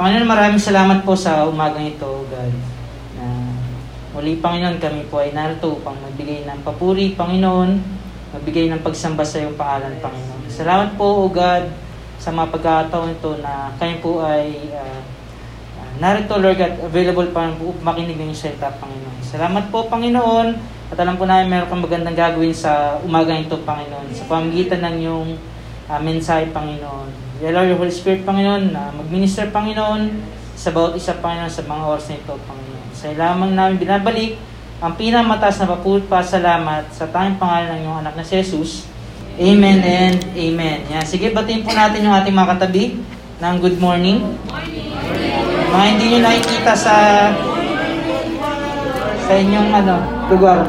Panginoon, maraming salamat po sa umagang ito, God. Na muli, Panginoon, kami po ay narito upang magbigay ng papuri, Panginoon, magbigay ng pagsamba sa iyong pangalan, Panginoon. Salamat po, O God, sa mga pagkakataon ito na kami po ay uh, uh, narito, Lord God, available pa po makinig ng salita, Panginoon. Salamat po, Panginoon, at alam po namin meron kang magandang gagawin sa umagang ito, Panginoon, sa pamagitan ng iyong uh, mensahe, Panginoon. We allow your Holy Spirit, Panginoon, na mag-minister, Panginoon, sa bawat isa, Panginoon, sa mga oras na ito, Panginoon. Sa lamang namin binabalik ang pinamataas na papult pa salamat sa tanging pangalan ng iyong anak na si Jesus. Amen and Amen. Yan. Sige, batiin po natin yung ating mga katabi ng good morning. Mga hindi nyo nakikita sa sa inyong ano, lugar.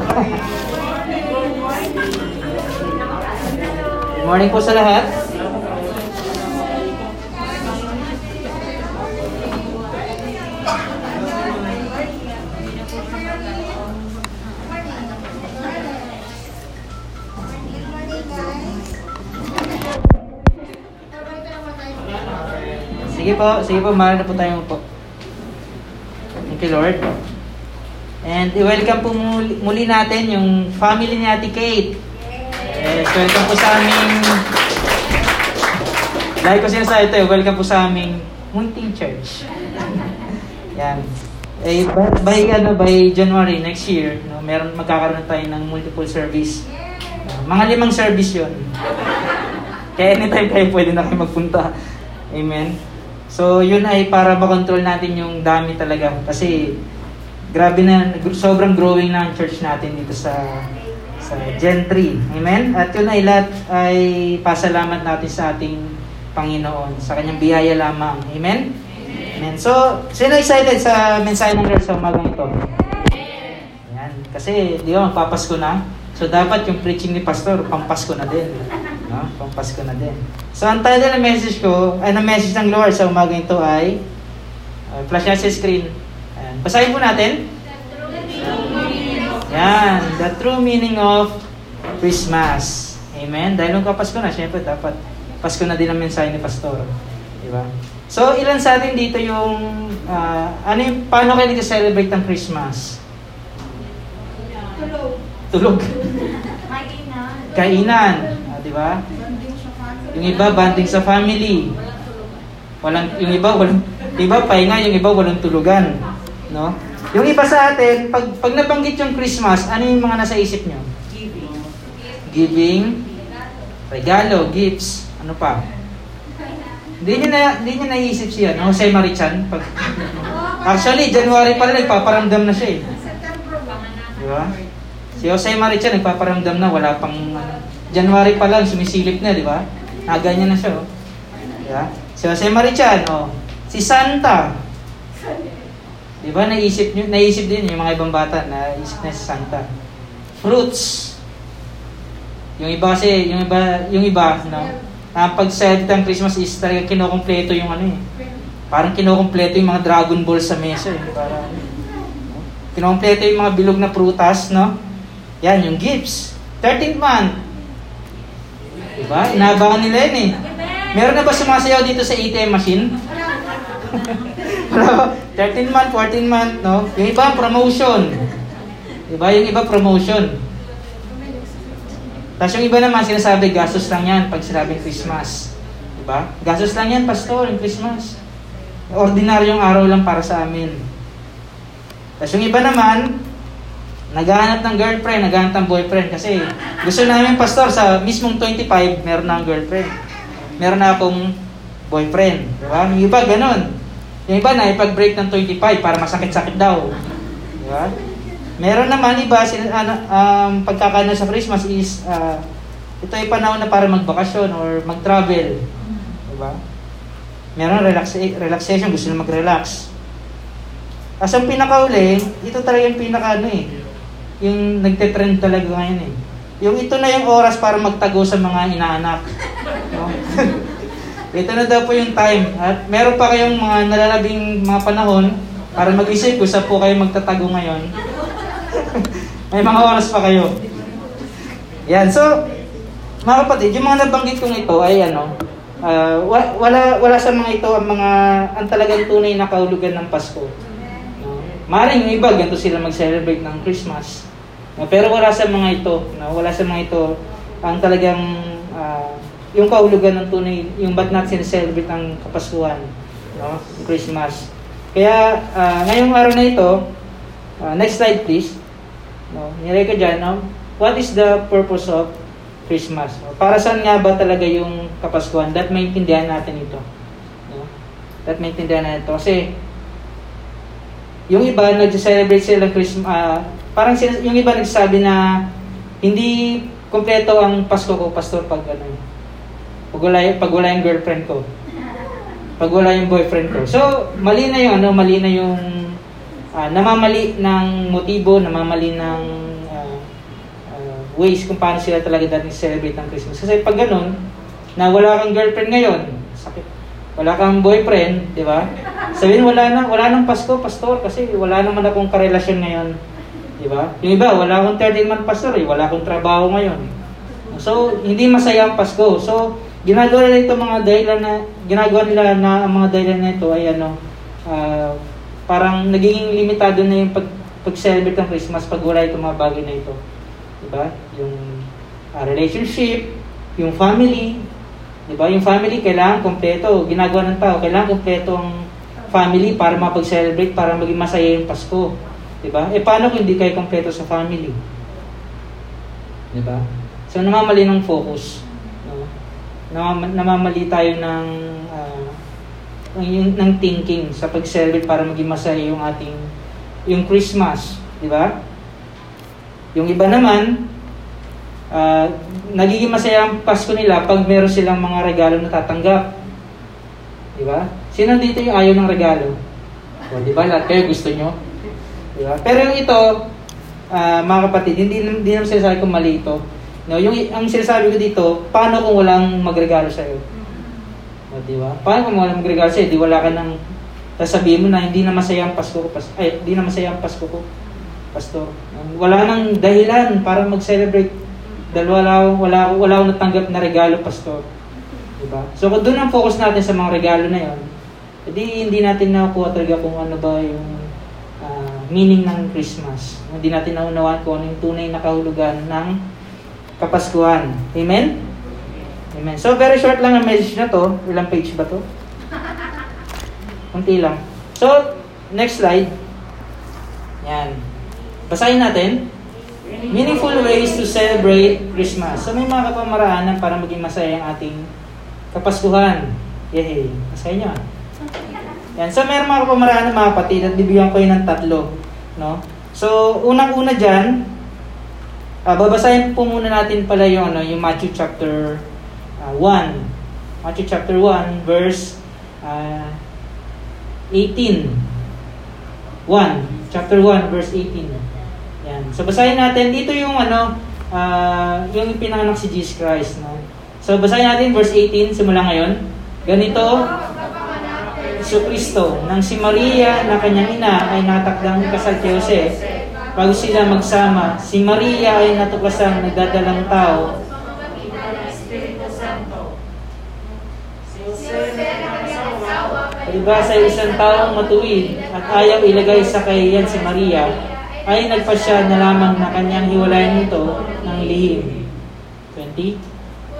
good morning po sa lahat. Sige po, sige po, mahal na po tayong po. Thank you, Lord. And i-welcome po muli, muli natin yung family ni Ate Kate. Yes, welcome po sa aming Like ko sinasabi ito, welcome po sa aming munting church. Yan. Eh, by, ano, by January next year, no, meron magkakaroon tayo ng multiple service. Uh, mga limang service yon. Kaya anytime kayo pwede na kayo magpunta. Amen. So, yun ay para makontrol natin yung dami talaga. Kasi, grabe na, sobrang growing na ang church natin dito sa sa Gen 3. Amen? At yun ay lahat ay pasalamat natin sa ating Panginoon, sa kanyang biyaya lamang. Amen? Amen. So, sino excited sa mensahe ng Lord sa umagang ito? Ayan. Kasi, di ba, magpapasko na. So, dapat yung preaching ni Pastor, pampasko na din. No? Pampasko na din. So, ang title ng message ko, ay ng message ng Lord sa umaga ito ay, uh, flash niya sa screen. Ayan. Basahin po natin. Yan, the true meaning of Christmas. Amen. Dahil nung kapasko na, syempre dapat Pasko na din ang mensahe ni Pastor. Di ba? So, ilan sa atin dito yung, uh, ano yung, paano kayo dito celebrate ng Christmas? Tulog. Tulog. Kainan. Kainan. Di ba? Yung iba, banding sa family. Walang, yung iba, walang, iba, pahinga, yung iba, walang tulugan. No? Yung iba sa atin, pag, pag nabanggit yung Christmas, ano yung mga nasa isip nyo? Giving. Regalo, gifts, ano pa? Hindi niya na, hindi niya naisip siya, no? Jose Marichan. Pag, actually, January pa rin, nagpaparamdam na siya eh. Di ba? Si Jose Marichan, nagpaparamdam na, wala pang, ano, January pa lang, sumisilip na, di ba? Naganyan na siya, oh. Yeah. Si Jose Marichan, oh. Si Santa. Di ba, naisip, naisip din yung mga ibang bata, naisip na si Santa. Fruits. Yung iba kasi, yung iba, yung iba, no? Na pag sa ng Christmas is talaga kinukumpleto yung ano eh. Parang kinukumpleto yung mga Dragon Ball sa mesa eh. Parang, no? Kinukumpleto yung mga bilog na prutas, no? Yan, yung gifts. 13th month, Diba? Inaabangan nila yun eh. Meron na ba sumasayaw dito sa ATM machine? Ba? 13 month, 14 month, no? Yung iba, promotion. Diba? Yung iba, promotion. Tapos yung iba naman, sinasabi, gastos lang yan pag sinabing Christmas. Diba? Gastos lang yan, pastor, yung Christmas. Ordinaryong araw lang para sa amin. Tapos yung iba naman, naghahanap ng girlfriend, naghahanap ng boyfriend kasi gusto namin pastor sa mismong 25, meron na akong girlfriend. Meron na akong boyfriend. Di? Yung iba ganun. Yung iba na ipag-break ng 25 para masakit-sakit daw. Di? Meron naman iba, sin, ano, um, pagkakano sa Christmas is, uh, ito ay panahon na para magbakasyon or mag-travel. Di ba? Meron relaxa- relaxation, gusto na mag-relax. As ang pinakauli, ito talaga yung pinaka ano eh, yung nagte-trend talaga ngayon eh. Yung ito na yung oras para magtago sa mga inaanak. No? ito na daw po yung time. At meron pa kayong mga nalalabing mga panahon para mag-isip kung saan po kayo magtatago ngayon. May mga oras pa kayo. Yan. So, mga kapatid, yung mga nabanggit kong ito ay ano, wa- wala wala sa mga ito ang mga ang talagang tunay na kahulugan ng Pasko. Maring iba ganito sila mag-celebrate ng Christmas. No? Pero wala sa mga ito, no? wala sa mga ito ang talagang ah, yung kahulugan ng tunay, yung ba't natin celebrate ang Kapaskuhan, no? Christmas. Kaya ah, ngayong araw na ito, ah, next slide please. No, nilay ko dyan, no? What is the purpose of Christmas? No? Para saan nga ba talaga yung Kapaskuhan? That maintindihan natin ito. No? That maintindihan natin ito. Kasi, yung iba, nag-celebrate sila Christmas, ah, parang sila, yung iba nagsabi na hindi kompleto ang Pasko ko, Pastor, pag ano, pag wala, pag wala yung girlfriend ko. Pag wala yung boyfriend ko. So, mali na yung, ano, mali na yung ah, namamali ng motibo, namamali ng ah, ah, ways kung paano sila talaga dating celebrate ang Christmas. Kasi pag ganun, na wala kang girlfriend ngayon, sakit. Wala kang boyfriend, di ba? Sabihin wala na, wala nang Pasko, pastor, kasi wala naman akong karelasyon ngayon. Di ba? Yung iba, wala akong 13 month pastor, eh, wala akong trabaho ngayon. So, hindi masaya ang Pasko. So, ginagawa nila ito mga dahilan na, ginagawa nila na ang mga dahilan na ito ay ano, ah, parang nagiging limitado na yung pag, pag-celebrate ng Christmas pag wala itong mga bagay na ito. Diba? Yung ah, relationship, yung family, diba? Yung family kailangan kompleto. Ginagawa ng tao, kailangan kompleto ang family para mapag-celebrate, para maging masaya yung Pasko. Diba? Eh paano kung hindi kayo kompleto sa family? Diba? So namamali ng focus. No? Namam- namamali tayo ng ah, ng, ng thinking sa pag-celebrate para maging masaya yung ating yung Christmas, di ba? Yung iba naman ah, nagiging masaya ang Pasko nila pag meron silang mga regalo na tatanggap. Di ba? Sino dito yung ayaw ng regalo? O, di ba? Lahat kayo gusto nyo? Di ba? Pero yung ito, ah, mga kapatid, hindi, hindi naman sinasabi kong mali ito. No, yung, ang sinasabi ko dito, paano kung walang magregalo sa'yo? O, di ba? Paano kung walang magregalo sa'yo? Di wala ka nang sasabihin mo na hindi na masaya ang Pasko ko. Pas, ay, hindi na masaya ang Pasko ko. Pastor. Wala nang dahilan para mag-celebrate. Dahil wala, wala, wala akong natanggap na regalo, Pastor. Diba? So, kung doon ang focus natin sa mga regalo na yon, edi hindi natin nakukuha talaga kung ano ba yung meaning ng Christmas. Hindi natin naunawaan kung ano yung tunay na kahulugan ng Kapaskuhan. Amen? Amen. So, very short lang ang message na to. Ilang page ba to? Kunti lang. So, next slide. Yan. Basahin natin. Meaningful ways to celebrate Christmas. So, may mga kapamaraanan para maging masaya ang ating Kapaskuhan. Yehey. Basahin nyo. ah. Yan. So, meron mga kapamaraanan mga kapatid at bibigyan ko yun ng tatlo. No? So, unang-una dyan, ah, babasahin po muna natin pala yung, ano, yung Matthew chapter ah, 1. Matthew chapter 1, verse ah, 18. 1. Chapter 1, verse 18. Yan. So, basahin natin. Dito yung ano, ah, yung pinanganak si Jesus Christ. No? So, basahin natin verse 18, simula ngayon. Ganito, Iso Kristo, nang si Maria na kanyang ina ay natakdang kasal kay Jose, bago sila magsama, si Maria ay natuklasang nagdadalang tao Diba sa isang taong matuwid at ayaw ilagay sa kahiyan si Maria, ay nagpasya na lamang na kanyang hiwalayan ito ng lihim. 20.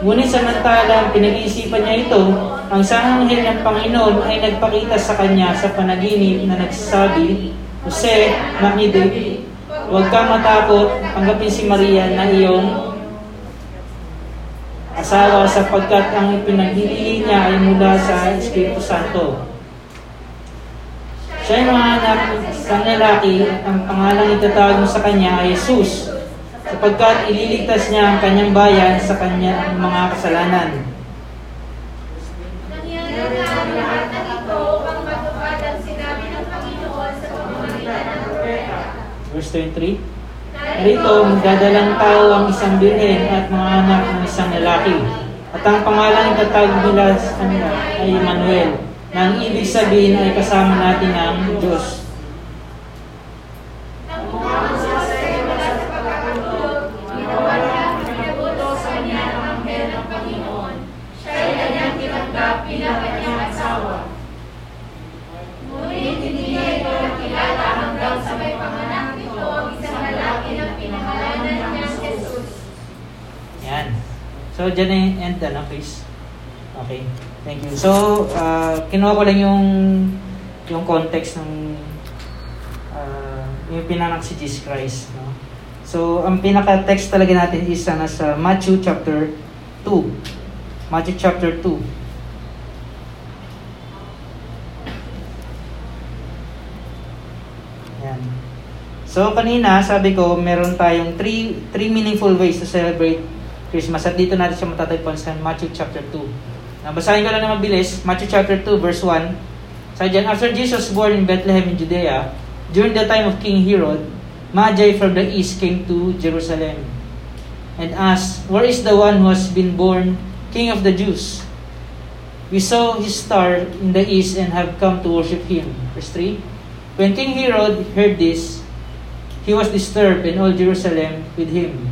Ngunit samantalang pinag-iisipan niya ito, ang sanganghel ng Panginoon ay nagpakita sa kanya sa panaginip na nagsasabi, Jose, David, huwag kang matakot, tanggapin si Maria na iyong asawa sapagkat ang pinagdilihin niya ay mula sa Espiritu Santo. Siya ay anak ng lalaki at ang pangalang itatawag mo sa kanya ay Jesus sapagkat ililigtas niya ang kanyang bayan sa kanyang mga kasalanan. Verse 23. Narito, magdadalang tao ang isang birhen at mga anak ng isang lalaki. At ang pangalang itatawag nila sa kanila ay Emmanuel, na ang ibig sabihin ay kasama natin ang Diyos. So, dyan na yung end na, please. Okay. Thank you. So, uh, kinuha ko lang yung yung context ng uh, yung pinanak si Jesus Christ. No? So, ang pinaka-text talaga natin is uh, nasa Matthew chapter 2. Matthew chapter 2. Yan. So, kanina, sabi ko, meron tayong three, three meaningful ways to celebrate Christmas. At dito natin siya matatagpuan sa Matthew chapter 2. Nabasahin ko lang na mabilis. Matthew chapter 2, verse 1. Sabi dyan, After Jesus born in Bethlehem in Judea, during the time of King Herod, Magi from the east came to Jerusalem and asked, Where is the one who has been born King of the Jews? We saw his star in the east and have come to worship him. Verse 3. When King Herod heard this, he was disturbed and all Jerusalem with him.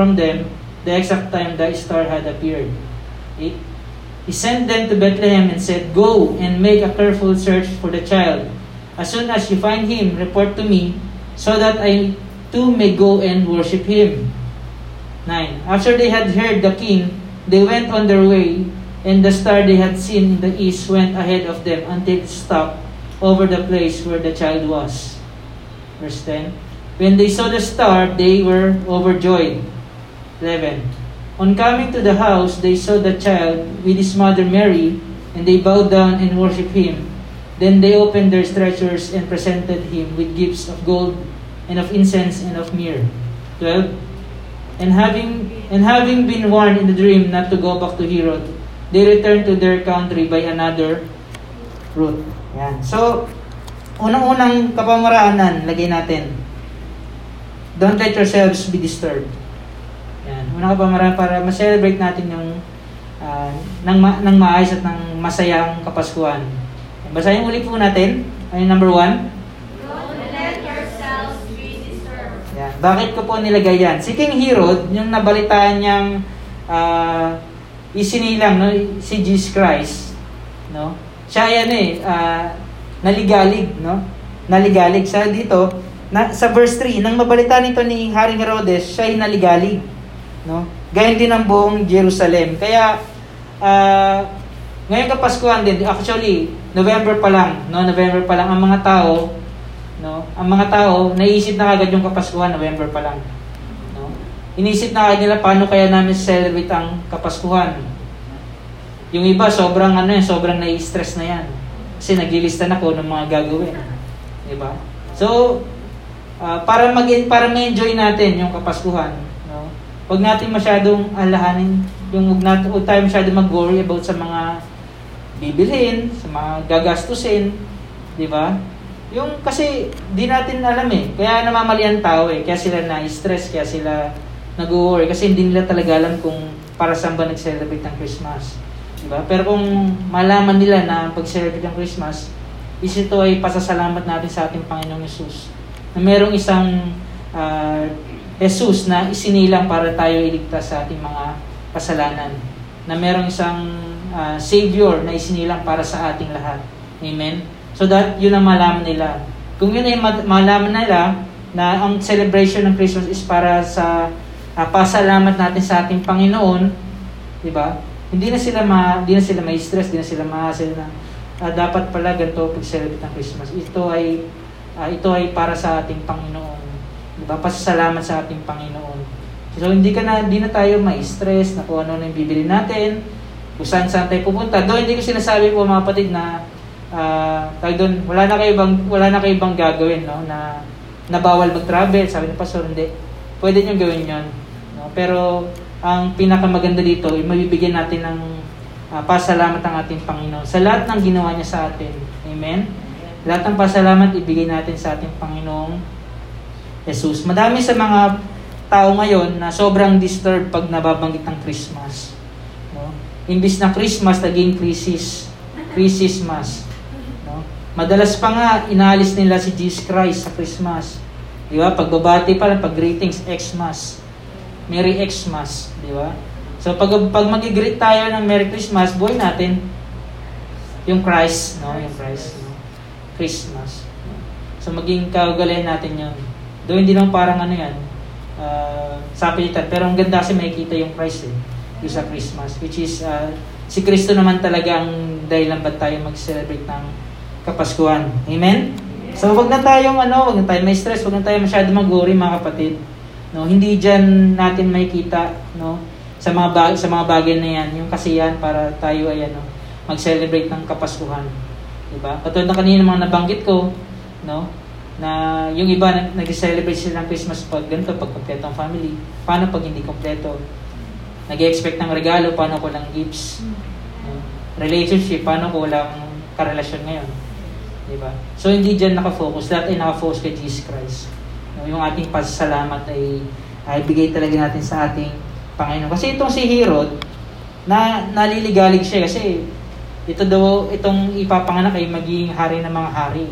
from them the exact time the star had appeared. 8 He sent them to Bethlehem and said, Go and make a careful search for the child. As soon as you find him, report to me, so that I too may go and worship him. 9. After they had heard the king, they went on their way, and the star they had seen in the east went ahead of them until it stopped over the place where the child was. Verse 10. When they saw the star, they were overjoyed. 11. On coming to the house, they saw the child with his mother Mary, and they bowed down and worshipped him. Then they opened their treasures and presented him with gifts of gold and of incense and of myrrh. 12. And having, and having been warned in the dream not to go back to Herod, they returned to their country by another route. Yan. So, unang-unang kapamaraanan, lagay natin. Don't let yourselves be disturbed. Yan. Unang kapamaraan para ma-celebrate natin yung uh, ng, ma- ng maayos at ng masayang kapaskuhan. Basahin ulit po natin. Ay number one. Don't let yourselves be disturbed. Yan. Bakit ko po nilagay yan? Si King Herod, yung nabalitaan niyang uh, isinilang no, si Jesus Christ, no? Siya yan eh, uh, naligalig, no? Naligalig. Sa dito, na, sa verse 3, nang mabalita nito ni Haring Herodes, siya ay naligalig, no? Gayon din ang buong Jerusalem. Kaya, uh, ngayon kapaskuhan din, actually, November pa lang, no? November pa lang ang mga tao, no? Ang mga tao, naisip na agad yung kapaskuhan, November pa lang. No? Inisip na agad nila paano kaya namin celebrate ang kapaskuhan. Yung iba, sobrang ano yan, sobrang nai-stress na yan. Kasi naglilista na ko ng mga gagawin. Di ba? So, uh, para mag para ma-enjoy natin yung kapaskuhan? Huwag natin masyadong alahanin, yung huwag natin, huwag tayo masyadong mag-worry about sa mga bibilhin, sa mga gagastusin, di ba? Yung kasi di natin alam eh. Kaya namamali ang tao eh. Kaya sila na-stress, kaya sila nag-worry kasi hindi nila talaga alam kung para saan ba nag-celebrate ng Christmas. Diba? Pero kung malaman nila na pag-celebrate ng Christmas, is ito ay pasasalamat natin sa ating Panginoong Yesus. Na merong isang uh, Jesus na isinilang para tayo iligtas sa ating mga kasalanan. Na merong isang uh, Savior na isinilang para sa ating lahat. Amen? So that yun ang malaman nila. Kung yun ay malaman nila na ang celebration ng Christmas is para sa uh, pasalamat natin sa ating Panginoon, di ba? Hindi na sila ma, hindi na sila may stress, hindi na sila ma-hassle na uh, dapat pala ganito pag-celebrate ng Christmas. Ito ay uh, ito ay para sa ating Panginoon. Di ba? Pasasalamat sa ating Panginoon. So hindi ka na hindi na tayo ma-stress na kung ano na yung bibili natin, kung saan saan tayo pupunta. Doon hindi ko sinasabi po mga kapatid na uh, tayo doon, wala na kayo bang wala na kayo bang gagawin no na na bawal mag-travel, sabi ng pastor, hindi. Pwede niyo gawin 'yon. No? Pero ang pinakamaganda dito, ay mabibigyan natin ng uh, pasalamat ang ating Panginoon sa lahat ng ginawa niya sa atin. Amen. Lahat ng pasalamat ibigay natin sa ating Panginoong Jesus. Madami sa mga tao ngayon na sobrang disturbed pag nababanggit ng Christmas. No? Imbis na Christmas, naging crisis. Christmas. No? Madalas pa nga, inaalis nila si Jesus Christ sa Christmas. Di ba? Pagbabati pa lang, pag greetings, Xmas. Merry Xmas. Di ba? So pag, pag mag-greet tayo ng Merry Christmas, buhay natin yung Christ, no? Yung Christ, no? Christmas. So maging kaugalian natin yun. Doon hindi naman parang ano yan, uh, sapilitan. Pero ang ganda kasi makikita yung Christ eh, sa Christmas. Which is, uh, si Kristo naman talaga ang dahilan ba't tayo mag-celebrate ng Kapaskuhan. Amen? So wag na tayong ano, wag na tayong may stress, wag na tayong masyado mag-worry mga kapatid. No, hindi diyan natin makikita no sa mga bag, sa mga bagay na yan, yung kasiyahan para tayo ay ano, mag-celebrate ng Kapaskuhan. 'Di ba? Katulad ng kanina mga nabanggit ko, no? Na yung iba nag-celebrate sila ng Christmas pag ganito, pag kompleto ang family. Paano pag hindi kompleto? Nag-expect ng regalo, paano ko lang gifts? No? Relationship, paano ko walang karelasyon ngayon? 'Di ba? So hindi diyan naka-focus, lahat ay naka-focus kay Jesus Christ. Yung ating pasasalamat ay ay bigay talaga natin sa ating Panginoon. Kasi itong si Herod, na naliligalig siya kasi ito daw, itong ipapanganak ay magiging hari ng mga hari.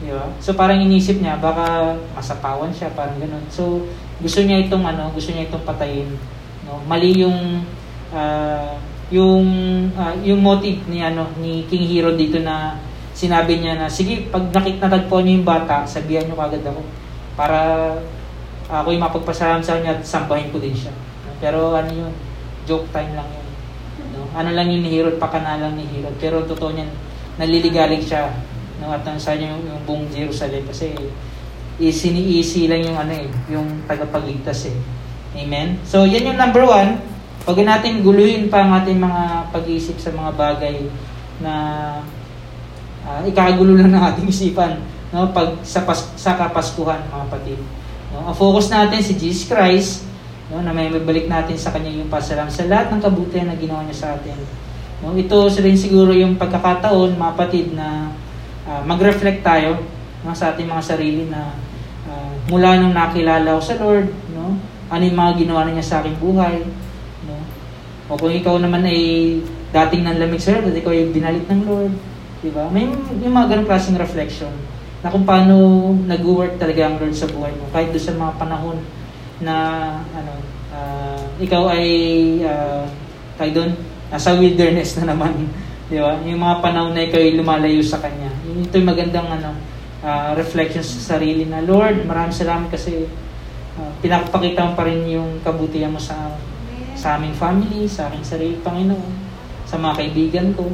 Di ba? So parang inisip niya, baka masapawan siya, parang ganun. So gusto niya itong ano, gusto niya itong patayin. No? Mali yung uh, yung uh, yung motive ni ano ni King Hero dito na sinabi niya na sige pag nakita natagpuan niyo yung bata sabihan niyo kagad ako para uh, ako yung mapagpasalamat sa kanya at sambahin ko din siya pero ano yun joke time lang yun no? ano lang yung ni Hero pakanalang ni Hero pero totoo niyan naliligalig siya no at niya yung, yung buong Jerusalem kasi easy ni easy lang yung ano eh yung tagapagligtas eh. Amen? So yan yung number one. Huwag natin guluhin pa ang ating mga pag-iisip sa mga bagay na uh, ikagulo lang ng ating isipan no? Pag sa pas, sa kapaskuhan mga kapatid. No? Ang focus natin si Jesus Christ no? Na may balik natin sa kanya yung pasalam sa lahat ng kabutihan na ginawa niya sa atin. No? Ito rin siguro yung pagkakataon mga kapatid na uh, mag-reflect tayo no, sa ating mga sarili na uh, mula nung nakilala ko sa Lord no ano yung mga ginawa niya sa aking buhay o kung ikaw naman ay dating nanlamig sa Lord at ikaw ay dinalit ng Lord, di ba? May yung mga ganong klaseng reflection na kung paano nag-work talaga ang Lord sa buhay mo. Kahit doon sa mga panahon na ano, uh, ikaw ay uh, kahit doon, nasa wilderness na naman. Di ba? Yung mga panahon na ikaw ay lumalayo sa Kanya. Ito yung magandang ano, uh, reflection sa sarili na, Lord, maraming salamat kasi uh, pinapakita mo pa rin yung kabutihan mo sa sa aming family, sa aking sarili, Panginoon, sa mga kaibigan ko,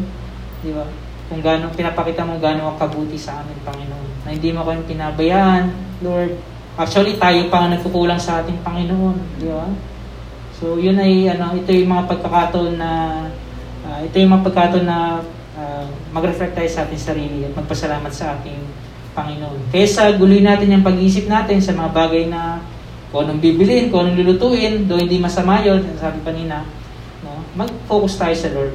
di ba? Kung gaano, pinapakita mo gaano ka kabuti sa amin, Panginoon. Na hindi mo kami pinabayaan, Lord. Actually, tayo pa ang nagkukulang sa ating Panginoon, di ba? So, yun ay, ano, ito yung mga pagkakataon na, uh, ito yung mga pagkakataon na uh, mag-reflect tayo sa ating sarili at magpasalamat sa ating Panginoon. Kaysa guloy natin yung pag-iisip natin sa mga bagay na kung anong bibiliin, kung anong lulutuin, do hindi masama yun, sabi pa nina, no? mag-focus tayo sa Lord.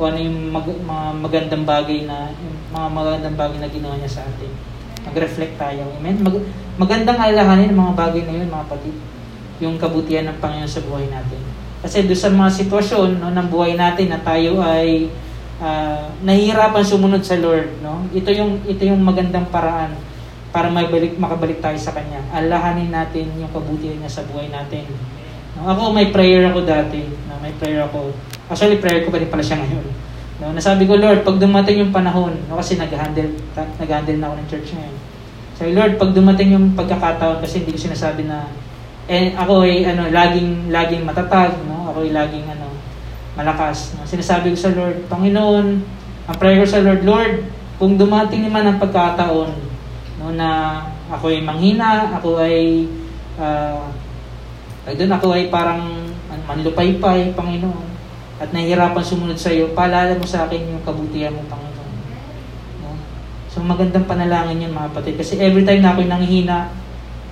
Kung ano yung mag, mga magandang bagay na, yung mga magandang bagay na ginawa niya sa atin. Mag-reflect tayo. Amen? Mag, magandang alalahanin ang mga bagay na yun, mga kapatid. Yung kabutihan ng Panginoon sa buhay natin. Kasi doon sa mga sitwasyon no, ng buhay natin na tayo ay uh, nahihirapan sumunod sa Lord. No? Ito, yung, ito yung magandang paraan para maibalik, makabalik tayo sa Kanya. Alahanin natin yung kabutihan niya sa buhay natin. No, ako, may prayer ako dati. No, may prayer ako. Actually, prayer ko pa rin pala siya ngayon. No, nasabi ko, Lord, pag dumating yung panahon, no, kasi nag-handle, nag-handle na ako ng church ngayon. Sabi, Lord, pag dumating yung pagkakataon, kasi hindi ko sinasabi na, eh, ako ay, ano, laging, laging matatag, no? Ako ay laging, ano, malakas. No? Sinasabi ko sa Lord, Panginoon, ang prayer ko sa Lord, Lord, kung dumating naman ang pagkakataon, no, na ako ay manghina, ako ay uh, ay doon ako ay parang manlupaypay, Panginoon. At nahihirapan sumunod sa iyo, paalala mo sa akin yung kabutihan mo, Panginoon. No? So magandang panalangin yun mga kapatid. Kasi every time na ako'y nanghihina,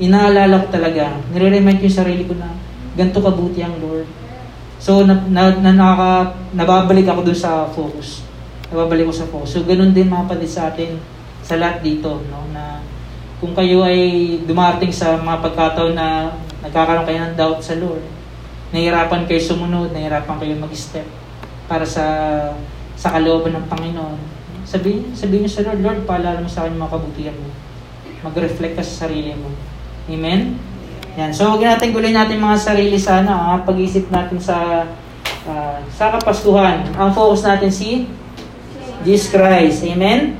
inaalala ko talaga, nire-remind ko yung sarili ko na ganito kabuti ang Lord. So na, na, na, nakaka, nababalik ako dun sa focus. Nababalik ko sa focus. So ganun din mga kapatid sa atin sa lahat dito, no, na kung kayo ay dumating sa mga pagkataon na Nagkakaroon kayo ng doubt sa Lord. Nahihirapan kayo sumunod, nahihirapan kayo mag-step para sa sa kalooban ng Panginoon. Sabihin, sabihin niyo sa Lord, Lord, paalala mo sa akin mga kabutihan mo. Mag-reflect ka sa sarili mo. Amen? Yan. So, huwag natin gulay natin mga sarili sa ano, ah, pag-isip natin sa uh, sa kapaskuhan. Ang focus natin si Jesus Christ. Amen?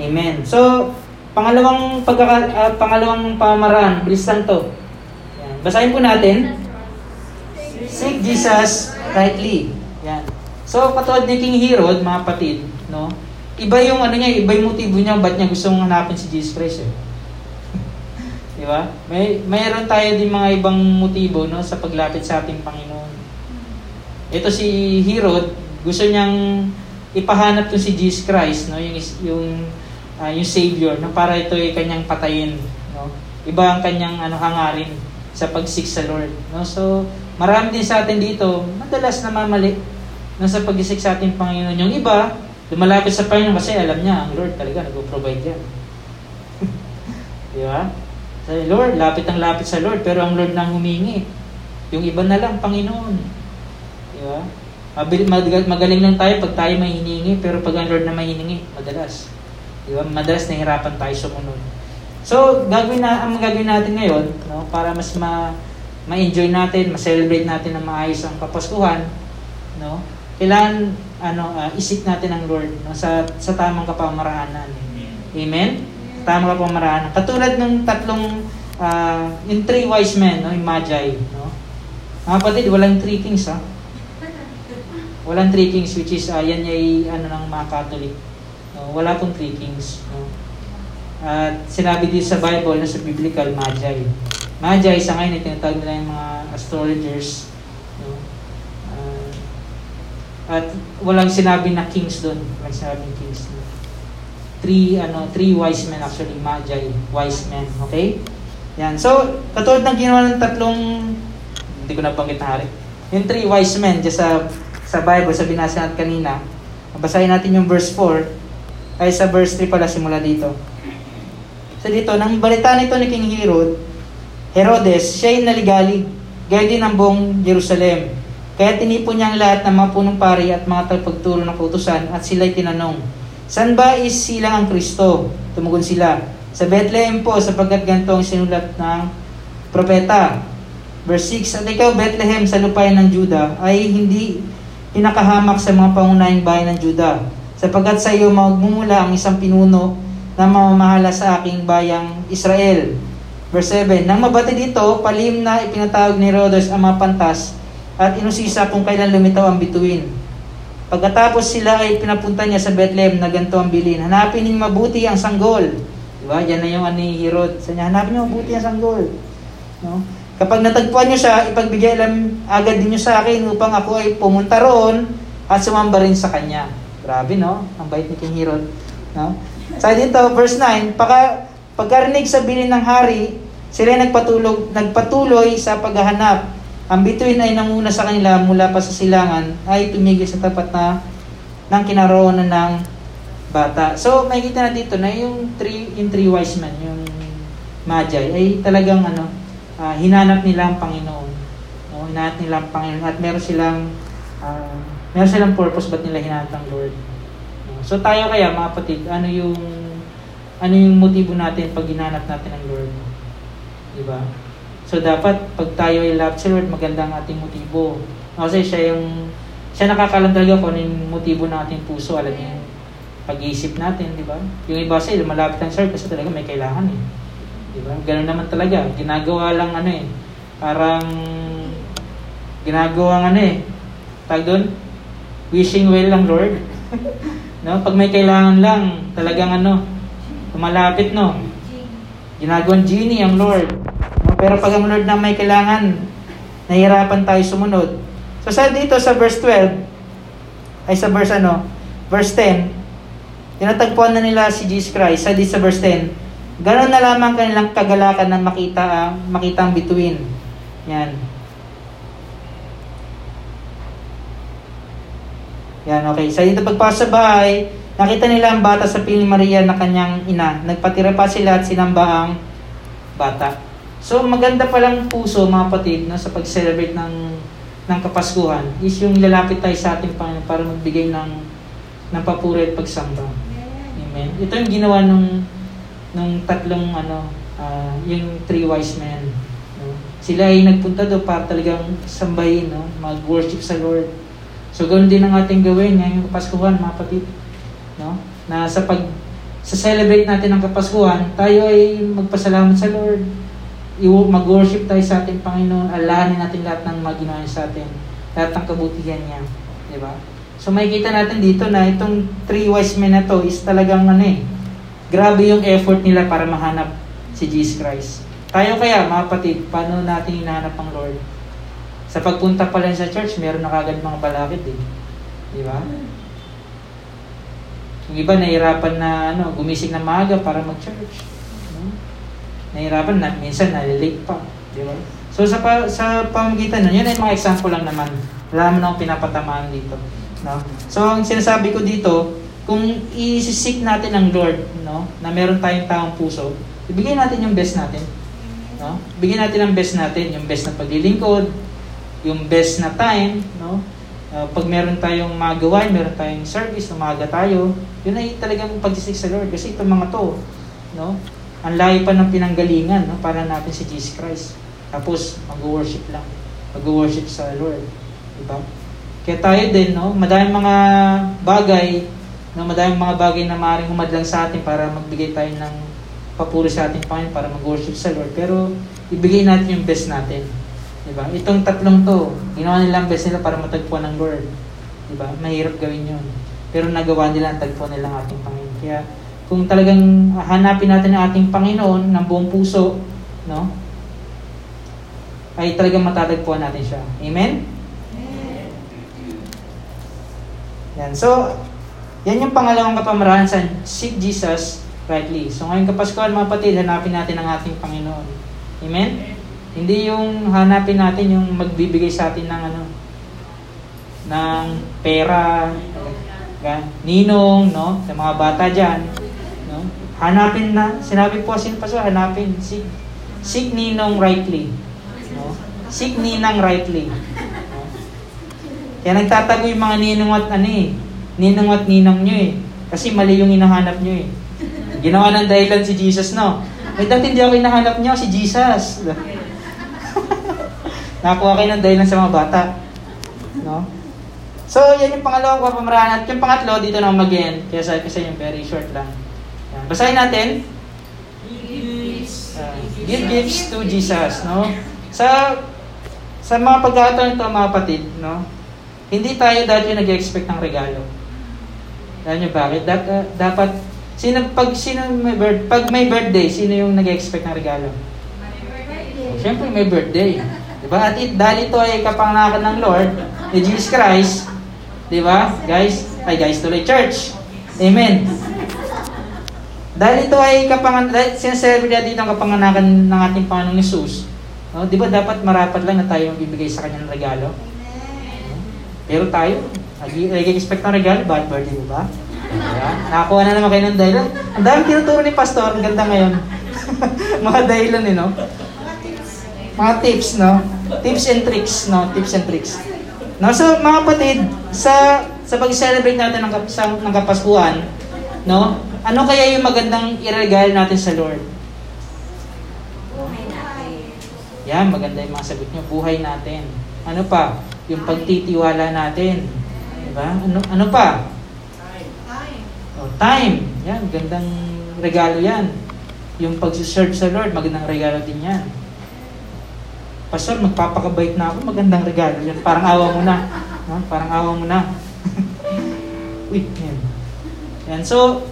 Amen. So, pangalawang pagkaka, uh, pangalawang pamaraan, bilisan to. Yan. Basahin po natin. Seek Jesus rightly. Yan. So, katulad ni King Herod, mga patid, no? Iba yung ano niya, iba yung motibo niya, ba't niya gustong hanapin si Jesus Christ eh. Di ba? May mayroon tayo din mga ibang motibo no sa paglapit sa ating Panginoon. Ito si Herod, gusto niyang ipahanap to si Jesus Christ, no, yung yung uh, yung savior, no, para ito ay kanyang patayin, no. Iba ang kanyang ano hangarin sa pagsik sa Lord, no. So, marami din sa atin dito, madalas namamali no, sa pagsik sa ating Panginoon. Yung iba, lumalapit sa Panginoon kasi alam niya, ang Lord talaga nag-provide yan. Di ba? So, Lord, lapit ang lapit sa Lord, pero ang Lord nang humingi. Yung iba na lang, Panginoon. Di ba? Magaling lang tayo pag tayo may hiningi, pero pag ang Lord na may hiningi, madalas. Di ba? Madalas nahihirapan tayo sumunod. So, gagawin na, ang gagawin natin ngayon, no, para mas ma, ma-enjoy natin, ma-celebrate natin ng maayos ang Kapaskuhan, no, kailangan ano uh, isik natin ang Lord no, sa sa tamang kapamaraanan. Amen. Tamang kapamaraanan. Katulad ng tatlong uh, yung three wise men, no, yung Magi, no. Mga kapatid, walang three kings ha. Walang three kings which is uh, yan ay ano ng mga Catholic. No, wala tong three kings, no. At sinabi din sa Bible, no, sa biblical, Magi. Magi, sa ngayon, tinatawag nila yung mga astrologers, at walang sinabi na kings doon. Walang sinabing kings doon. Three, ano, three wise men actually, magi, wise men. Okay? Yan. So, katulad ng ginawa ng tatlong, hindi ko nabanggit na hari. Yung three wise men, just sa, sa Bible, sa binasa natin kanina, basahin natin yung verse 4, ay sa verse 3 pala simula dito. So dito, nang balita nito ni King Herod, Herodes, siya ay naligalig, gaya din ang buong Jerusalem. Kaya tinipon niya ang lahat ng mga punong pari at mga tagapagturo ng kautusan at sila'y tinanong, San ba is silang ang Kristo? Tumugon sila, Sa Bethlehem po sapagkat ganito ang sinulat ng propeta. Verse 6, At ikaw Bethlehem sa lupain ng Juda ay hindi pinakahamak sa mga pangunahing bayan ng Juda sapagkat sa iyo magmumula ang isang pinuno na mamamahala sa aking bayang Israel. Verse 7, Nang mabati dito, palim na ipinatawag ni Herodes ang mga pantas at inusisa kung kailan lumitaw ang bituin. Pagkatapos sila ay pinapunta niya sa Bethlehem na ganito ang bilin. Hanapin niyo mabuti ang sanggol. Diba? Yan na yung ani Herod. Sa niya, hanapin niyo mabuti ang sanggol. No? Kapag natagpuan niyo siya, ipagbigay alam agad din niyo sa akin upang ako ay pumunta roon at sumamba rin sa kanya. Grabe, no? Ang bait ni King Herod. No? Sa dito, verse 9, pagka, pagkarinig sa bilin ng hari, sila nagpatulog, nagpatuloy sa paghahanap ang bituin ay nanguna sa kanila mula pa sa silangan ay tumigil sa tapat na ng kinaroonan ng bata. So, makikita na dito na yung three, yung three wise men, yung magi, ay talagang ano, uh, hinanap nila ang Panginoon. No? Hinanap nila ang Panginoon at meron silang uh, meron silang purpose ba't nila hinanap ang Lord. So, tayo kaya mga kapatid, ano yung ano yung motibo natin pag hinanap natin ang Lord? Diba? So dapat pag tayo ay love Lord, maganda ang ating motibo. Kasi siya yung siya nakakalam talaga kung ano yung motibo ng ating puso. Alam niya yung pag-iisip natin, di ba? Yung iba sa malapit ang Lord kasi talaga may kailangan eh. Di ba? Ganun naman talaga. Ginagawa lang ano eh. Parang ginagawa ano eh. Tag doon, wishing well lang Lord. no? Pag may kailangan lang, talagang ano, malapit no. Ginagawang genie ang Lord. Pero pag ang Lord na may kailangan, nahihirapan tayo sumunod. So sa dito sa verse 12, ay sa verse ano, verse 10, tinatagpuan na nila si Jesus Christ. Sa dito sa verse 10, ganoon na lamang kanilang kagalakan na makita, uh, makita ang bituin. Yan. Yan, okay. Sa dito pagpasok sa bahay, nakita nila ang bata sa piling Maria na kanyang ina. Nagpatira pa sila at sinamba ang bata. So maganda palang puso mga kapatid no, sa pag-celebrate ng ng Kapaskuhan is yung lalapit tayo sa ating Panginoon para magbigay ng ng papuri at pagsamba. Amen. Ito yung ginawa nung nung tatlong ano ah, yung three wise men. No? Sila ay nagpunta do para talagang sambahin, no? mag-worship sa Lord. So ganoon din ang ating gawin ngayong Kapaskuhan, mga kapatid. No? Na sa pag sa celebrate natin ng Kapaskuhan, tayo ay magpasalamat sa Lord. Mag-worship tayo sa ating Panginoon. Alahanin natin lahat ng mga ginawa niya sa atin. Lahat ng kabutihan niya. Di ba? So makikita natin dito na itong three wise men na to is talagang ano eh, grabe yung effort nila para mahanap si Jesus Christ. Tayo kaya, mga kapatid, paano natin hinahanap ang Lord? Sa pagpunta pa lang sa church, meron na kagad mga balakid eh. Di ba? Yung iba nahirapan na ano, gumising na maaga para mag-church. Nahirapan na, minsan nalilate pa. Di ba? So sa pa, sa pamagitan nun, yun ay mga example lang naman. Wala naman akong pinapatamaan dito. No? So ang sinasabi ko dito, kung i-seek natin ang Lord, no, na meron tayong taong puso, ibigay natin yung best natin. No? Bigyan natin ang best natin, yung best na paglilingkod, yung best na time, no? Uh, pag meron tayong mga meron tayong service, umaga tayo, yun ay talagang pagsisik sa Lord. Kasi itong mga to, no? Ang layo pa ng pinanggalingan, no? Para natin si Jesus Christ. Tapos, mag-worship lang. Mag-worship sa Lord. Diba? Kaya tayo din, no? Madaming mga bagay, no? Madaming mga bagay na maaaring humadlang sa atin para magbigay tayo ng papuri sa ating Panginoon para mag-worship sa Lord. Pero, ibigay natin yung best natin. Diba? Itong tatlong to, ginawa nila ang best nila para matagpuan ng Lord. Diba? Mahirap gawin yun. Pero nagawa nila ang tagpuan nila ng ating Panginoon. Kaya kung talagang hanapin natin ang ating Panginoon ng buong puso, no? ay talagang matatagpuan natin siya. Amen? Yan. So, yan yung pangalawang kapamarahan sa Seek Jesus rightly. So ngayon Kapaskuhan mga kapatid, hanapin natin ang ating Panginoon. Amen? Hindi yung hanapin natin yung magbibigay sa atin ng ano, ng pera, ninong, no? Sa mga bata dyan, no? Hanapin na, sinabi po sin Pastor, hanapin, seek, seek ninong rightly. No? Seek ninang rightly. No? Kaya nagtatago yung mga ninong at ano eh, ninong at ninang nyo eh. Kasi mali yung hinahanap nyo eh. Ginawa ng dahilan si Jesus, no? May dati hindi ako hinahanap nyo, si Jesus. Nakuha kayo ng dahilan sa mga bata. No? So, yan yung pangalawang kapamarahan. At yung pangatlo, dito na mag-end. Kaya sabi ko sa very short lang. Basahin natin. Uh, give gifts to Jesus. No? Sa sa mga pagkakataon ito, mga kapatid, no? hindi tayo dati nag-expect ng regalo. Alam niyo bakit? Dat, uh, dapat, sino, pag, sino may birth, pag may birthday, sino yung nag-expect ng regalo? Siyempre, may birthday. Diba? At it, dahil ito ay kapanganakan ng Lord, ni Jesus Christ, diba? Guys, ay guys, tuloy church. Amen. Dahil ito ay kapangan, dahil sinaselebrate natin ang kapanganakan ng ating Panginoong Yesus, no? di ba dapat marapat lang na tayo bibigay sa kanya ng regalo? Pero tayo, nag-expect ng regalo, bad birthday, di ba? Diba? Nakakuha na naman kayo ng dahilan. Ang dami tinuturo ni Pastor, ang ganda ngayon. Mga dahilan eh, no? Mga tips, no? Tips and tricks, no? Tips and tricks. No, so mga kapatid, sa sa pag-celebrate natin ng, sa, ng Kapaskuhan, no? Ano kaya yung magandang iregalo natin sa Lord? Yan, maganda yung mga sagot nyo. Buhay natin. Ano pa? Yung pagtitiwala natin. Diba? Ano, ano pa? Oh, time. Yan, gandang regalo yan. Yung pag-serve sa Lord, magandang regalo din yan. Pastor, magpapakabait na ako, magandang regalo yan. Parang awa mo na. Ha? Parang awa mo na. Uy, yan. Yan, so,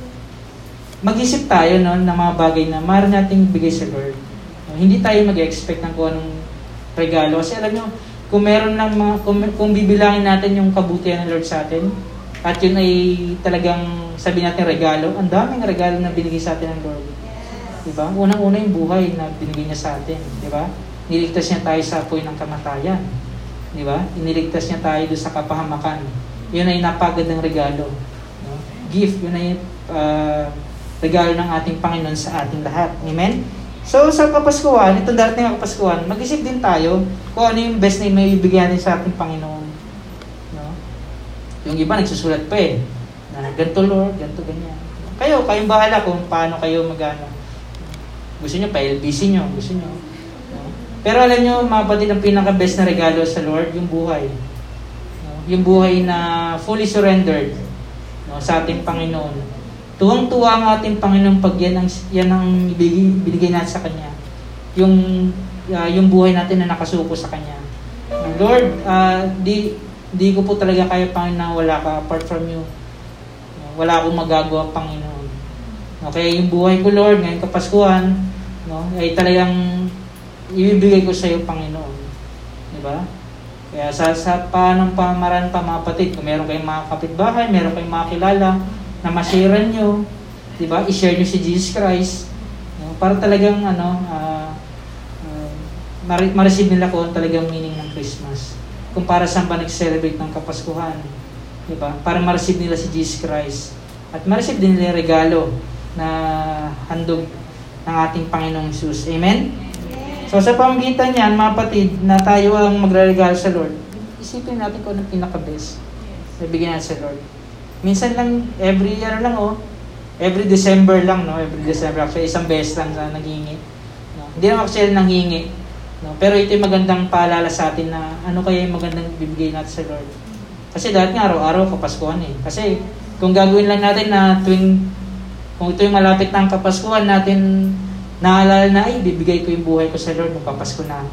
mag-isip tayo no, ng mga bagay na maaari nating bigay sa Lord. No, hindi tayo mag-expect ng kung anong regalo. Kasi alam nyo, kung meron lang mga, kung, kung bibilangin natin yung kabutihan ng Lord sa atin, at yun ay talagang sabi natin regalo, ang daming regalo na binigay sa atin ng Lord. Diba? Unang-una yung buhay na binigay niya sa atin. Diba? Niligtas niya tayo sa apoy ng kamatayan. Diba? Iniligtas niya tayo doon sa kapahamakan. Yun ay napagandang regalo. No? Gift, yun ay uh, regalo ng ating Panginoon sa ating lahat. Amen? So sa Kapaskuhan, itong darating ang Kapaskuhan, mag-isip din tayo kung ano yung best na may ibigay natin sa ating Panginoon. No? Yung iba nagsusulat pa eh. Na ganito Lord, ganito ganyan. Kayo, kayong bahala kung paano kayo magana. Gusto nyo pa LBC nyo, gusto nyo. No? Pero alam nyo, mga kapatid, ang pinaka-best na regalo sa Lord, yung buhay. No? Yung buhay na fully surrendered no, sa ating Panginoon. Tuwang-tuwa ang ating Panginoon pag yan ang, yan ang binigay natin sa Kanya. Yung, uh, yung buhay natin na nakasuko sa Kanya. Lord, uh, di, di ko po talaga kaya Panginoon wala ka apart from you. Wala akong magagawa, Panginoon. Okay, yung buhay ko, Lord, ngayong Kapaskuhan, no, ay talagang ibibigay ko sa iyo, Panginoon. Di ba? Kaya sa, sa paanong pamaran pa mga kapatid, kung meron kayong mga kapitbahay, meron kayong mga kilala, na ma-share nyo, di ba? I-share nyo si Jesus Christ. No? Para talagang ano, uh, uh, ma-receive nila kung talagang meaning ng Christmas. Kung para saan ba nag-celebrate ng Kapaskuhan. Di ba? Para ma-receive nila si Jesus Christ. At ma-receive din nila yung regalo na handog ng ating Panginoong Jesus. Amen? So sa pamagitan niyan, mga patid, na tayo ang magre-regalo sa Lord, isipin natin kung anong pinaka-best na bigyan natin sa Lord. Minsan lang, every year lang oh, every December lang, no? Every December, actually, isang beses lang na naghingi. No? Hindi naman actually nanghingi. No? Pero ito yung magandang paalala sa atin na ano kaya yung magandang bibigay natin sa Lord. Kasi dahil nga araw-araw kapaskuhan eh. Kasi kung gagawin lang natin na tuwing, kung ito yung malapit ng kapaskuhan natin, naalala na, ay, bibigay ko yung buhay ko sa Lord nung papasko na.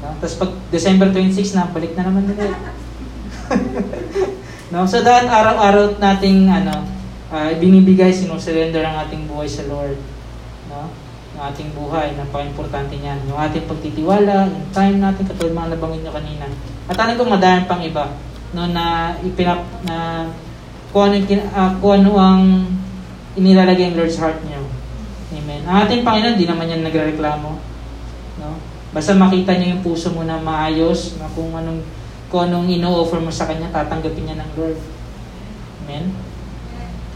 No? Tapos pag December 26 na, balik na naman nila. no? So dahil araw-araw nating ano, uh, binibigay, sinusurrender ang ating buhay sa Lord. No? Yung ating buhay, napaka-importante niyan. Yung ating pagtitiwala, yung time natin, katulad mga nabanggit nyo kanina. At alam ko madami pang iba no, na ipinap, na kung ano, uh, kung ano ang inilalagay ng Lord's heart niyo. Amen. Ang ating Panginoon, di naman yan nagrereklamo. No? Basta makita niyo yung puso mo na maayos, na kung anong, kung anong ino-offer mo sa Kanya, tatanggapin niya ng Lord. Amen?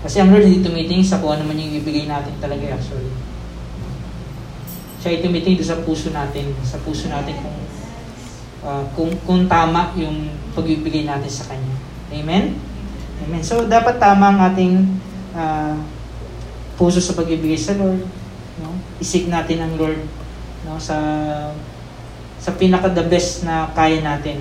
Kasi ang Lord hindi tumitingin sa kung ano man yung ibigay natin talaga actually. Siya ay tumitingin sa puso natin, sa puso natin kung uh, kung, kung tama yung pagbibigay natin sa Kanya. Amen? Amen. So, dapat tama ang ating uh, puso sa pagbibigay sa Lord. No? Isik natin ang Lord no? sa sa pinaka the best na kaya natin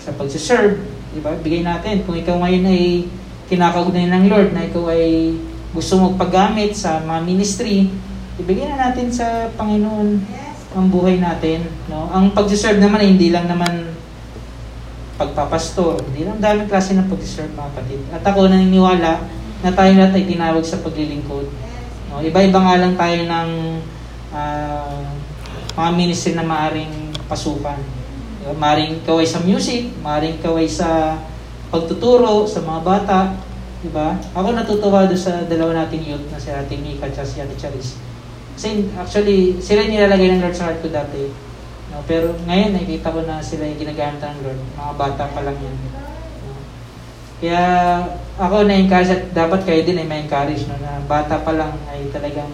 sa pagsiserve. Di ba? Bigay natin. Kung ikaw ngayon ay kinakaugnay ng Lord na ikaw ay gusto mo paggamit sa mga ministry, ibigay na natin sa Panginoon ang buhay natin. No? Ang pagsiserve naman ay hindi lang naman pagpapastor. Hindi lang dami klase ng pag-serve mga kapatid. At ako naniniwala na tayo lahat ay tinawag sa paglilingkod. No, iba-iba nga lang tayo ng uh, mga ministry na maaring pasukan. Diba? Maaring kaway sa music, maaring kaway sa pagtuturo sa mga bata. Diba? Ako natutuwa doon sa dalawa nating youth na si Ate Mika at si Ate Charis. Kasi actually, sila nilalagay ng Lord sa heart ko dati No, pero ngayon nakikita ko na sila yung ginagamit ng Lord. Mga bata pa lang yan. No? Kaya ako na-encourage at dapat kayo din ay ma-encourage no, na bata pa lang ay talagang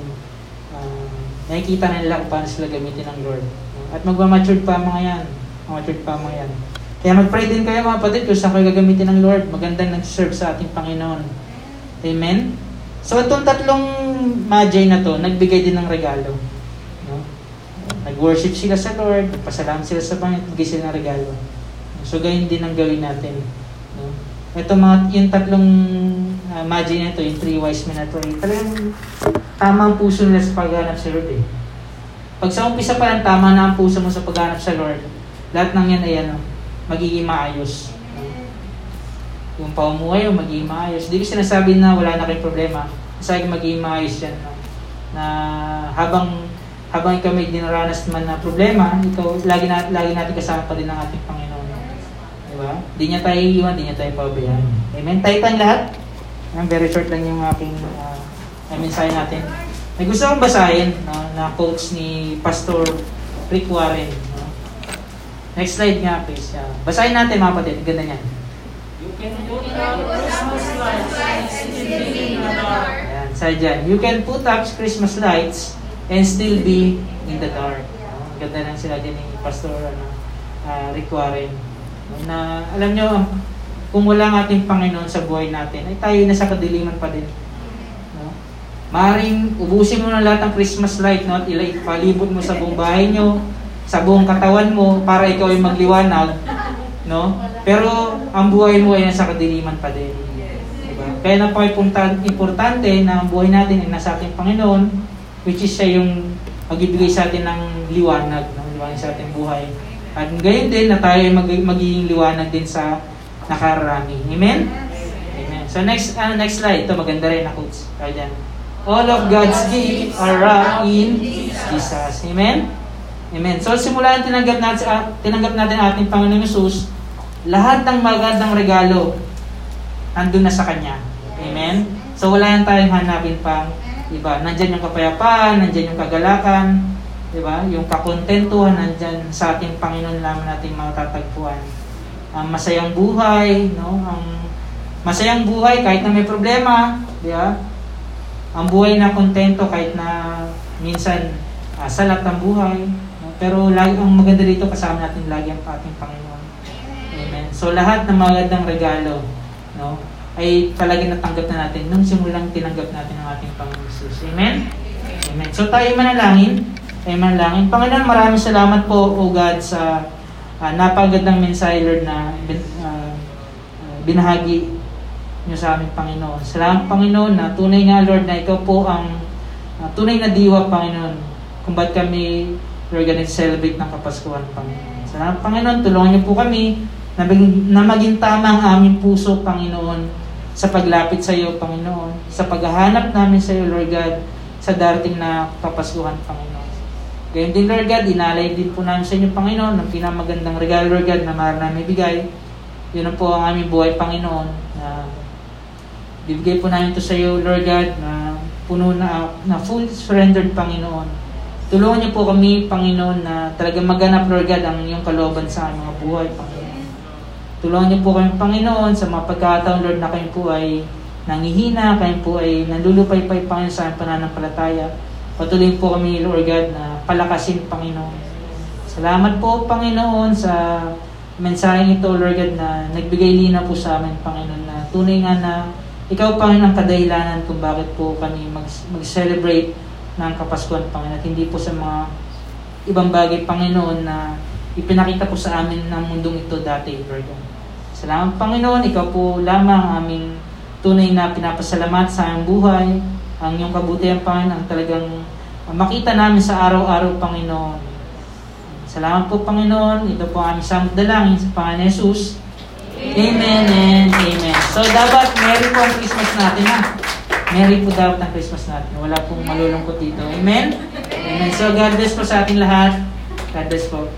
uh, nakikita na nila kung paano sila gamitin ng Lord. No? At magmamature pa mga yan. Mga yan. Kaya mag-pray din kayo mga patid kung saan kayo gagamitin ng Lord. Magandang nag-serve sa ating Panginoon. Amen? So itong tatlong magi na to, nagbigay din ng regalo. Nag-worship sila sa Lord, nagpasalamat sila sa Panginoon, bigay sila ng regalo. So, gayon din ang gawin natin. No? Ito mga, yung tatlong uh, magi na ito, yung three wise men na ito, eh, talagang tama ang puso nila sa paghanap sa Lord eh. Pag sa umpisa pa lang, tama na ang puso mo sa paghanap sa Lord, lahat ng yan ay ano, magiging maayos. Yung paumuhay mo, magiging maayos. Hindi ko sinasabi na wala na kayong problema. Sabi magiging maayos yan. No? Na habang habang ikaw may dinaranas man na problema, ikaw, lagi, na, lagi natin kasama pa din ng ating Panginoon. Di ba? Di niya tayo iiwan, di niya tayo pabayaan. Amen? Tayo tayong lahat. Very short lang yung aking uh, mensahe natin. May gusto akong basahin no, na quotes ni Pastor Rick Warren. Next slide nga, please. Uh, basahin natin mga kapatid. Ganda niyan. You can put up Christmas lights in the Ayan, sa dyan. You can put up Christmas lights and still be in the dark. Ang ganda ng sila din ni Pastor ano, uh, Rick Warren. Na alam nyo, kung wala ang ating Panginoon sa buhay natin, ay tayo na sa kadiliman pa din. No? Maring ubusin mo na lahat ng Christmas light no? at ilay, palibot mo sa buong bahay nyo, sa buong katawan mo para ikaw ay magliwanag. No? Pero ang buhay mo ay nasa kadiliman pa din. Diba? Kaya napaka importante na ang buhay natin ay nasa ating Panginoon, which is siya yung magbibigay sa atin ng liwanag, ng liwanag sa ating buhay. At gayon din na tayo ay mag- magiging liwanag din sa nakararami. Amen? Amen. So next uh, next slide. Ito maganda rin na quotes. Kaya dyan. All of God's gifts are in Jesus. Amen? Amen. So simula ng tinanggap natin, uh, tinanggap natin ating Panginoon Jesus, lahat ng magandang regalo andun na sa Kanya. Amen? So wala yan tayong hanapin pang iba. Nandyan yung kapayapaan, nandyan yung kagalakan, di ba? Yung kakontentuhan nandyan sa ating Panginoon lamang natin matatagpuan. Ang masayang buhay, no? Ang masayang buhay kahit na may problema, di ba? Ang buhay na kontento kahit na minsan uh, salat ang buhay. Pero lagi, ang maganda dito kasama natin lagi ang ating Panginoon. Amen. So lahat ng magandang regalo, no, ay talagang natanggap na natin nung simulang tinanggap natin ang ating Panginoon Jesus. Amen? Amen. So tayo manalangin. Tayo manalangin. Panginoon, maraming salamat po, O God, sa uh, napagandang mensahe, Lord, na uh, binahagi niyo sa aming Panginoon. Salamat, Panginoon, na tunay nga, Lord, na ikaw po ang uh, tunay na diwa, Panginoon, kung ba't kami, Lord, ganit celebrate ng Kapaskuhan, Panginoon. Salamat, Panginoon, tulungan niyo po kami na, na maging tama ang aming puso, Panginoon, sa paglapit sa iyo, Panginoon, sa paghahanap namin sa iyo, Lord God, sa darating na kapaskuhan, Panginoon. Gayun din, Lord God, inalay din po namin sa inyo, Panginoon, ng pinamagandang regalo, Lord God, na maaari namin bigay. Yun po ang aming buhay, Panginoon, na bibigay po namin ito sa iyo, Lord God, na puno na, na full surrendered, Panginoon. Tulungan niyo po kami, Panginoon, na talagang maganap, Lord God, ang iyong kalooban sa aming mga buhay, Panginoon. Tulungan niyo po kami, Panginoon, sa mga pagkakataon, Lord, na kayo po ay nangihina, kayo po ay nalulupay-pay, Panginoon, sa aming pananampalataya. Patuloy po kami, Lord God, na palakasin, Panginoon. Salamat po, Panginoon, sa mensaheng ito, Lord God, na nagbigay lina po sa amin, Panginoon, na tunay nga na ikaw, Panginoon, ang kadahilanan kung bakit po kami mag- mag-celebrate ng Kapaskuhan, Panginoon, at hindi po sa mga ibang bagay, Panginoon, na ipinakita po sa amin ng mundong ito dati, Lord. Salamat, Panginoon, ikaw po lamang ang aming tunay na pinapasalamat sa aming buhay, ang iyong kabutihan, Panginoon, ang talagang makita namin sa araw-araw, Panginoon. Salamat po, Panginoon. Ito po ang aming samot dalangin sa Panginoon Jesus. Amen and Amen. So, dapat merry po ang Christmas natin, ha? Merry po dapat ang Christmas natin. Wala pong malulungkot dito. Amen? Amen. So, God bless po sa ating lahat. God bless po.